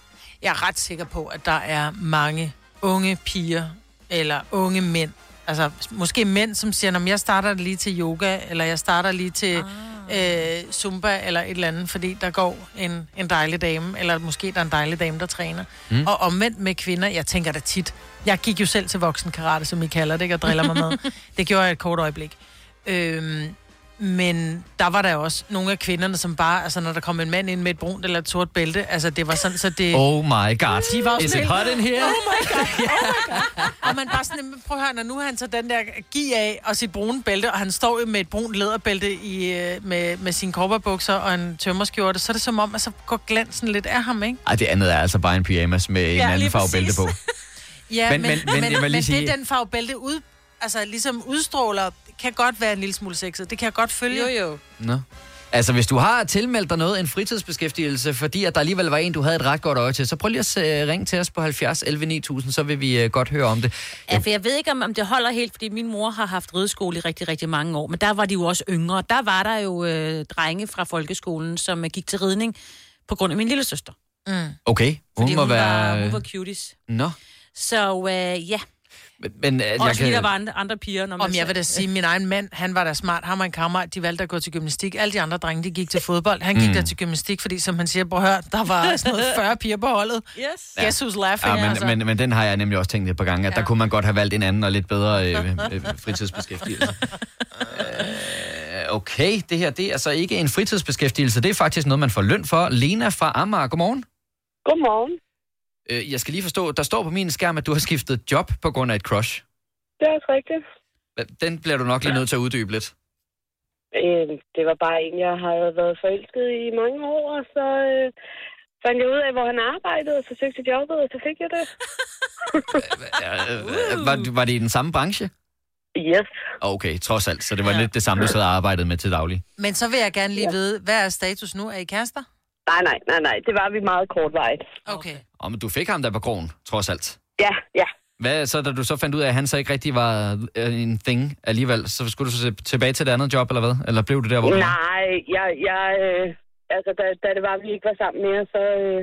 Jeg er ret sikker på, at der er mange unge piger, eller unge mænd, altså måske mænd, som siger, at jeg starter lige til yoga, eller jeg starter lige til ah. Øh, zumba, eller et eller andet, fordi der går en, en dejlig dame, eller måske der er en dejlig dame, der træner. Mm. Og omvendt med kvinder, jeg tænker da tit, jeg gik jo selv til voksen karate, som I kalder det, ikke, og driller mig med. det gjorde jeg et kort øjeblik. Øhm, men der var der også nogle af kvinderne, som bare, altså når der kom en mand ind med et brunt eller et sort bælte, altså det var sådan, så det... Oh my god. De var Is it hot in here? Oh my god, oh my god. Og man bare sådan, "Men prøv at høre, når nu han så den der gi af og sit brune bælte, og han står jo med et brunt læderbælte i, øh, med, med sine korperbukser og en tømmerskjorte, så er det som om, at så går glansen lidt af ham, ikke? Ej, det andet er altså bare en pyjamas med en Ja, anden lige farve bælte på. Ja, Men- men, men- men, men men, sige- det, den farve bælte ud, altså ligesom udstråler, kan godt være en lille smule sexet. Det kan jeg godt følge. Jo, jo. Nå. Altså, hvis du har tilmeldt dig noget, en fritidsbeskæftigelse, fordi at der alligevel var en, du havde et ret godt øje til, så prøv lige at øh, ringe til os på 70 11 9000, så vil vi øh, godt høre om det. Ja, for jeg ved ikke, om, om det holder helt, fordi min mor har haft rideskole i rigtig, rigtig mange år, men der var de jo også yngre. Der var der jo øh, drenge fra folkeskolen, som øh, gik til ridning på grund af min lille søster. Mm. Okay, hun Fordi må hun, være... var, hun var cuties. Nå, Så øh, ja, men, øh, også fordi der var andre, andre piger. Når man Om jeg vil da sige, min egen mand, han var da smart. Han var en kammerat, de valgte at gå til gymnastik. Alle de andre drenge, de gik til fodbold. Han gik Mm. der til gymnastik, fordi som han siger, prøv at høre, der var sådan noget 40 piger på holdet. Yes. Guess who's laughing, Ja, men, altså. men, men den har jeg nemlig også tænkt et par gange, at ja. der kunne man godt have valgt en anden og lidt bedre øh, øh, fritidsbeskæftigelse. øh, okay, det her det er altså ikke en fritidsbeskæftigelse, det er faktisk noget, man får løn for. Lena fra Amager, godmorgen. Godmorgen. Øh, jeg skal lige forstå, der står på min skærm, at du har skiftet job på grund af et crush. Det er også rigtigt. Den bliver du nok lige nødt til at uddybe lidt. Øh, det var bare en, jeg havde været forelsket i mange år, og så øh, fandt jeg ud af, hvor han arbejdede, og så søgte jeg jobbet, og så fik jeg det. Øh, var, var det i den samme branche? Yes. Okay, trods alt. Så det var ja. lidt det samme, du sad og arbejdede med til daglig. Men så vil jeg gerne lige vide, hvad er status nu? Er I kærester? Nej, nej, nej, nej. Det var vi meget kortvarigt. Okay. Og men du fik ham der på krogen, trods alt. Ja, ja. Hvad så, da du så fandt ud af, at han så ikke rigtig var øh, en thing alligevel, så skulle du så se- tilbage til det andet job, eller hvad? Eller blev du der, hvor du? Nej, jeg, jeg, øh, altså, da, da det var, at vi ikke var sammen mere, så, øh,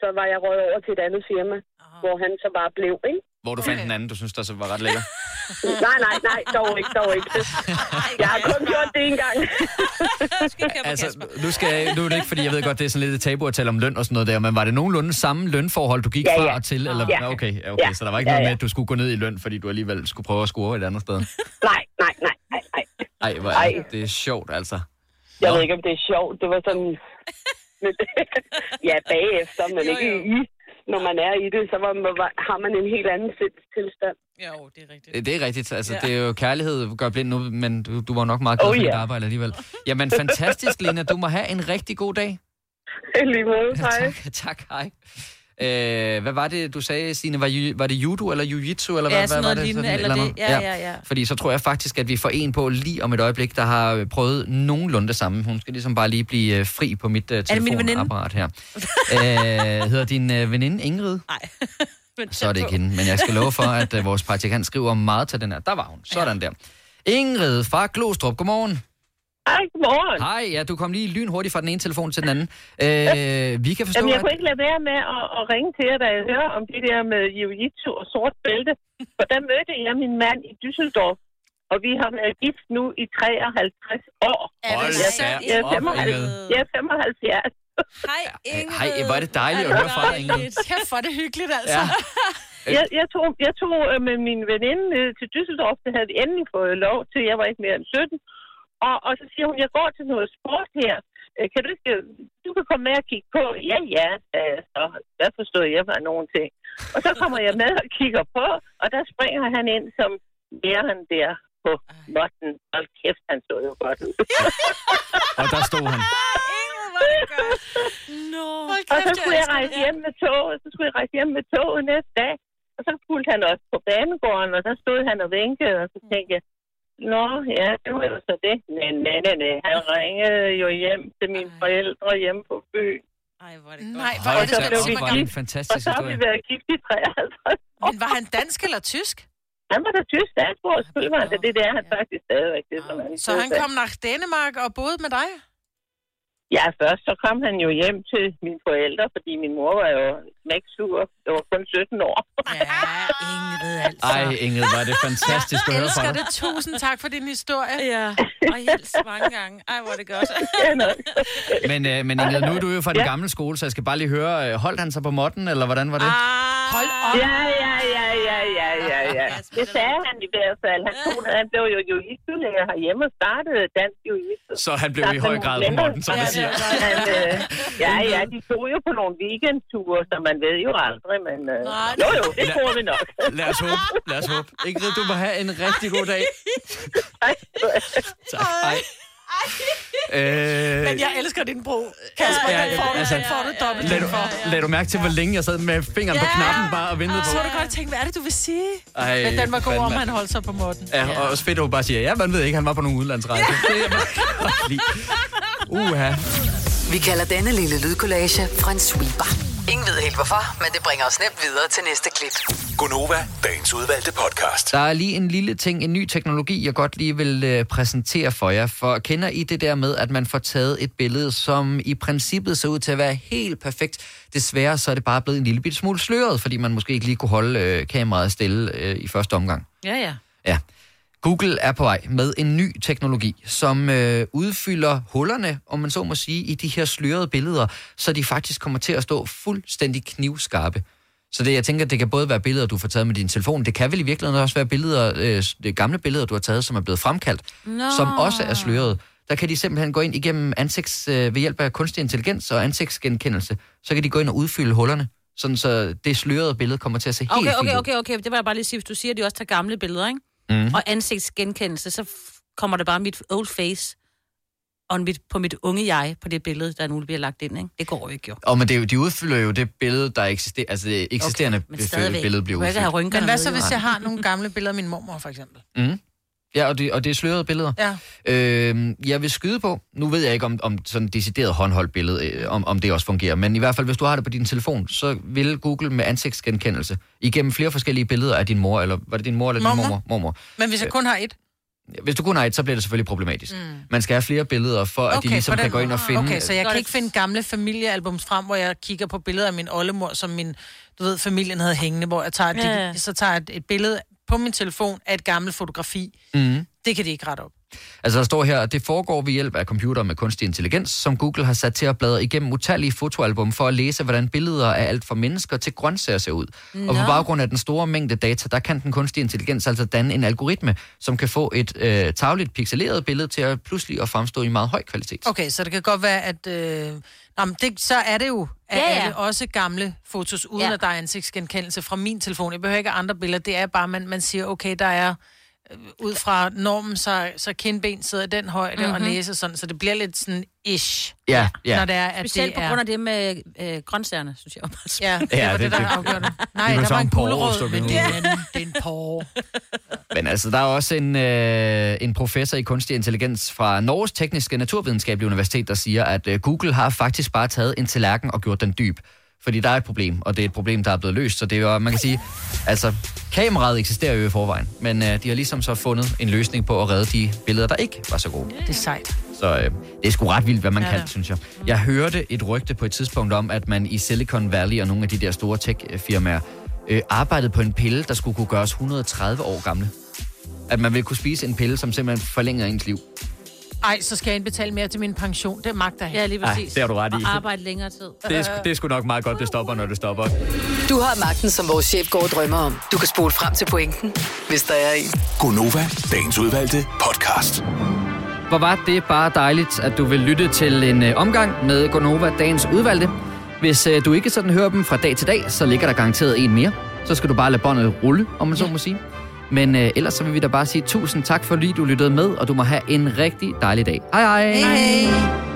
så var jeg røget over til et andet firma, hvor han så bare blev, ikke? Hvor du fandt en anden, du synes, der så var ret lækker? Nej, nej, nej, dog ikke, dog ikke. Jeg har kun gjort det en gang. altså, nu, skal jeg, nu er det ikke, fordi jeg ved godt, det er sådan lidt et tabu at tale om løn og sådan noget der, men var det nogenlunde samme lønforhold, du gik Ja, fra ja. og til? Eller, Ja. Okay, ja, okay Ja. så der var ikke Ja, noget med, at du skulle gå ned i løn, fordi du alligevel skulle prøve at score et andet sted? Nej, nej, nej, nej, nej. Ej, hvor er det er sjovt, altså. Jeg ved ikke, om det er sjovt. Det var sådan... Men, ja, bagefter, men Jo, ikke jo. i. Når man er i det, så var, var- har man en helt anden sindstilstand. Jo, det er rigtigt. Det er rigtigt. Altså, Ja. det er jo kærlighed gør blind nu, men du, du var nok meget glad Oh, for dit ja. arbejde alligevel. Jamen, fantastisk, Lena. Du må have en rigtig god dag. Lige måde, hej. tak, tak, hej. Øh, hvad var det, du sagde, Stine? Var, ju- var det judo eller jiu-jitsu? Eller Ja, hvad, sådan hvad var noget det? lignende, Sådan et eller det. andet? Ja, ja, ja. Fordi så tror jeg faktisk, at vi får en på lige om et øjeblik, der har prøvet nogenlunde det samme. Hun skal ligesom bare lige blive øh, fri på mit uh, telefonapparat her. øh, hedder din uh, veninde Ingrid? Nej. Så er det ikke hende, men jeg skal love for, at uh, vores praktikant skriver meget til den her. Der var hun. Sådan der. Ingrid fra Glostrup, godmorgen. Hej, godmorgen. Hej, ja, du kom lige lynhurtigt fra den ene telefon til den anden. Øh, vi kan forstå, Jamen, jeg at... kunne ikke lade være med at, at ringe til jer, da jeg hører om det der med jiu-jitsu og sort bælte. For der mødte jeg min mand i Düsseldorf, og vi har været gift nu i 53 år. Hold jeg, da jeg, er op, 75, Ingrid. jeg er 75. Hej, Hej, hvor er det dejligt at høre fra dig, Ingrid. Kæft, hvor er det hyggeligt, altså. Ja. Jeg, jeg tog, jeg tog øh, med min veninde øh, til Düsseldorf, det havde vi endelig fået lov til. Jeg var ikke mere end 17. Og, og så siger hun, jeg går til noget sport her. Øh, Kan du ikke, du kan komme med og kigge på. Ja, ja, så. Der forstod jeg mig nogle ting. Og så kommer jeg med og kigger på, og der springer han ind som læreren der på måtten. Hold kæft, han så jo godt ud. Og der stod han. No. Og så skulle jeg rejse hjem med toget, så skulle jeg rejse hjem med toget næste dag. Og så fulgte han også på banegården, og der stod han og vinkede, og så tænkte jeg, Nå, ja, det var jo så det. Nej, nej, nej, nej. Han ringede jo hjem til mine forældre hjemme på byen. Ej, hvor er det Nej, hvor er det hvor er det en fantastisk Og så har vi været gift i 53 Men var han dansk eller tysk? Han var da tysk statsborger, selvfølgelig var han det. Det er han faktisk stadigvæk. Det, som han Så han kom nach Dänemark og boede med dig? Ja, først så kom han jo hjem til mine forældre, fordi min mor var jo smæksur. Det var kun 17 år. Ja, Ingrid altså. Ej, Ingrid, var det fantastisk at Jeg høre fra elsker dig. det. Tusind tak for din historie. Ja, og hils mange gange. Ej, hvor er det godt. Men, øh, men Ingrid, nu er du jo fra den gamle skole, så jeg skal bare lige høre, øh, holdt han sig på måtten, eller hvordan var det? Hold op. Ja, ja, ja, ja, ja, ja, ja. Det sagde han i hvert fald. Han, tog, han blev jo jiu-jitsu-lærer herhjemme og startede dansk jiu-jitsu. Så han blev i høj grad på måtten, som man siger. Han, øh, ja, ja, de tog jo på nogle weekendture, så man ved jo aldrig, men... Øh, jo, jo, det tror vi nok. Lad os håbe, lad os håbe. Ingrid, du må have en rigtig god dag. Tak, hej. Øh, Men jeg elsker din bro. Kasper, Ja, den får, du, altså, den får du dobbelt lad, du, lad du mærke til, hvor længe jeg sad med fingeren på knappen bare og ventede Så på. var det godt tænke, hvad er det, du vil sige? Ej, Men den var god, om han holdt sig på måtten. Ja, og også fedt, at hun bare siger, ja, man ved ikke, han var på nogen udlandsrejse. Det er jeg lide. Uha. Vi kalder denne lille lydkollage en sweeper. Ingen ved helt hvorfor, men det bringer os nemt videre til næste klip. Gunova, dagens udvalgte podcast. Der er lige en lille ting, en ny teknologi, jeg godt lige vil øh, præsentere for jer. For kender I det der med, at man får taget et billede, som i princippet ser ud til at være helt perfekt. Desværre så er det bare blevet en lille bit smule sløret, fordi man måske ikke lige kunne holde øh, kameraet stille øh, i første omgang. Ja, ja. Ja. Google er på vej med en ny teknologi, som øh, udfylder hullerne, om man så må sige, i de her slørede billeder, så de faktisk kommer til at stå fuldstændig knivskarpe. Så det, jeg tænker, det kan både være billeder, du får taget med din telefon, det kan vel i virkeligheden også være billeder, øh, det gamle billeder, du har taget, som er blevet fremkaldt, Nå. som også er slørede. Der kan de simpelthen gå ind igennem ansigts, øh, ved hjælp af kunstig intelligens og ansigtsgenkendelse, så kan de gå ind og udfylde hullerne, sådan så det slørede billede kommer til at se helt Okay, fint okay, okay, okay. Det var jeg bare lige sige, hvis du siger, at de også tager gamle billeder, ikke? Mhm. Og ansigtsgenkendelse, så kommer der bare mit old face og mit, på mit unge jeg på det billede, der nu bliver lagt ind, ikke? Det går jo ikke, jo. Og men det, er jo- de udfylder jo det billede, der eksisterer, altså det eksisterende okay, billede bliver udfyldt. Men hvad så, hvis jeg har nogle gamle billeder af min mormor, for eksempel? Mm. Ja, og det, og det er slørede billeder. Ja. Øh, jeg vil skyde på, nu ved jeg ikke om, om sådan et decideret håndholdt billede, øh, om, om det også fungerer, men i hvert fald, hvis du har det på din telefon, så vil Google med ansigtsgenkendelse igennem flere forskellige billeder af din mor, eller var det din mor eller din Mormor. mormor? mormor. Men hvis jeg kun har et? Hvis du kun har et, så bliver det selvfølgelig problematisk. Mm. Man skal have flere billeder, for at de ligesom kan gå ind og finde... Okay, så jeg kan ikke finde gamle familiealbums frem, hvor jeg kigger på billeder af min oldemor, som min, du ved, familien havde hængende, hvor jeg tager, Ja, ja. så tager jeg et, et billede på min telefon af et gammelt fotografi. Mm. Det kan de ikke rette op. Altså der står her, at det foregår ved hjælp af computer med kunstig intelligens, som Google har sat til at bladre igennem utallige fotoalbum for at læse, hvordan billeder af alt fra mennesker til grøntsager ser ud. Og på Nå. baggrund af den store mængde data, der kan den kunstige intelligens altså danne en algoritme, som kan få et øh, tagligt pixeleret billede til at pludselig at fremstå i meget høj kvalitet. Okay, så det kan godt være, at... Øh, nå, men det, så er det jo at Ja, ja, ja. også gamle fotos, uden Ja. at der er ansigtsgenkendelse fra min telefon. Jeg behøver ikke andre billeder. Det er bare, man, man siger, okay, der er ud fra normen, så, så kindben sidder i den højde, mm-hmm. og Mhm. næse sådan, så det bliver lidt sådan ish. Ja, ja. Når det er, at Specielt det på grund af det med øh, grøntsagerne, synes jeg. Ja, det Ja, var det, det- der det- afgjorde det. Nej, der var en gulerod, men det er en, det er en porre. Men altså, der er også en, øh, en professor i kunstig intelligens fra Norges Tekniske Naturvidenskabelige Universitet, der siger, at øh, Google har faktisk bare taget en tallerken og gjort den dyb. Fordi der er et problem, og det er et problem, der er blevet løst. Så det er jo, man kan sige, altså, kameraet eksisterer jo i forvejen, men øh, de har ligesom så fundet en løsning på at redde de billeder, der ikke var så gode. Det er sejt. Så øh, det er sgu ret vildt, hvad man Ja, kan, det. synes jeg. Jeg hørte et rygte på et tidspunkt om, at man i Silicon Valley og nogle af de der store tech-firmaer øh, arbejdede på en pille, der skulle kunne gøres 130 år gamle. At man ville kunne spise en pille, som simpelthen forlænger ens liv. Ej, så skal jeg indbetale mere til min pension. Det magter jeg Ja, lige præcis. Ej, det har du ret i. Og arbejde længere tid. Det er, sgu- det er sgu nok meget godt, det stopper, når det stopper. Du har magten, som vores chef går og drømmer om. Du kan spole frem til pointen, hvis der er en. Gunova, dagens udvalgte podcast. Hvor var det bare dejligt, at du vil lytte til en øh, omgang med Gonova Dagens Udvalgte. Hvis øh, du ikke sådan hører dem fra dag til dag, så ligger der garanteret en mere. Så skal du bare lade båndet rulle, om man så må sige. Men øh, ellers så vil vi da bare sige tusind tak, fordi du lyttede med, og du må have en rigtig dejlig dag. Hej hej! Hej, hej.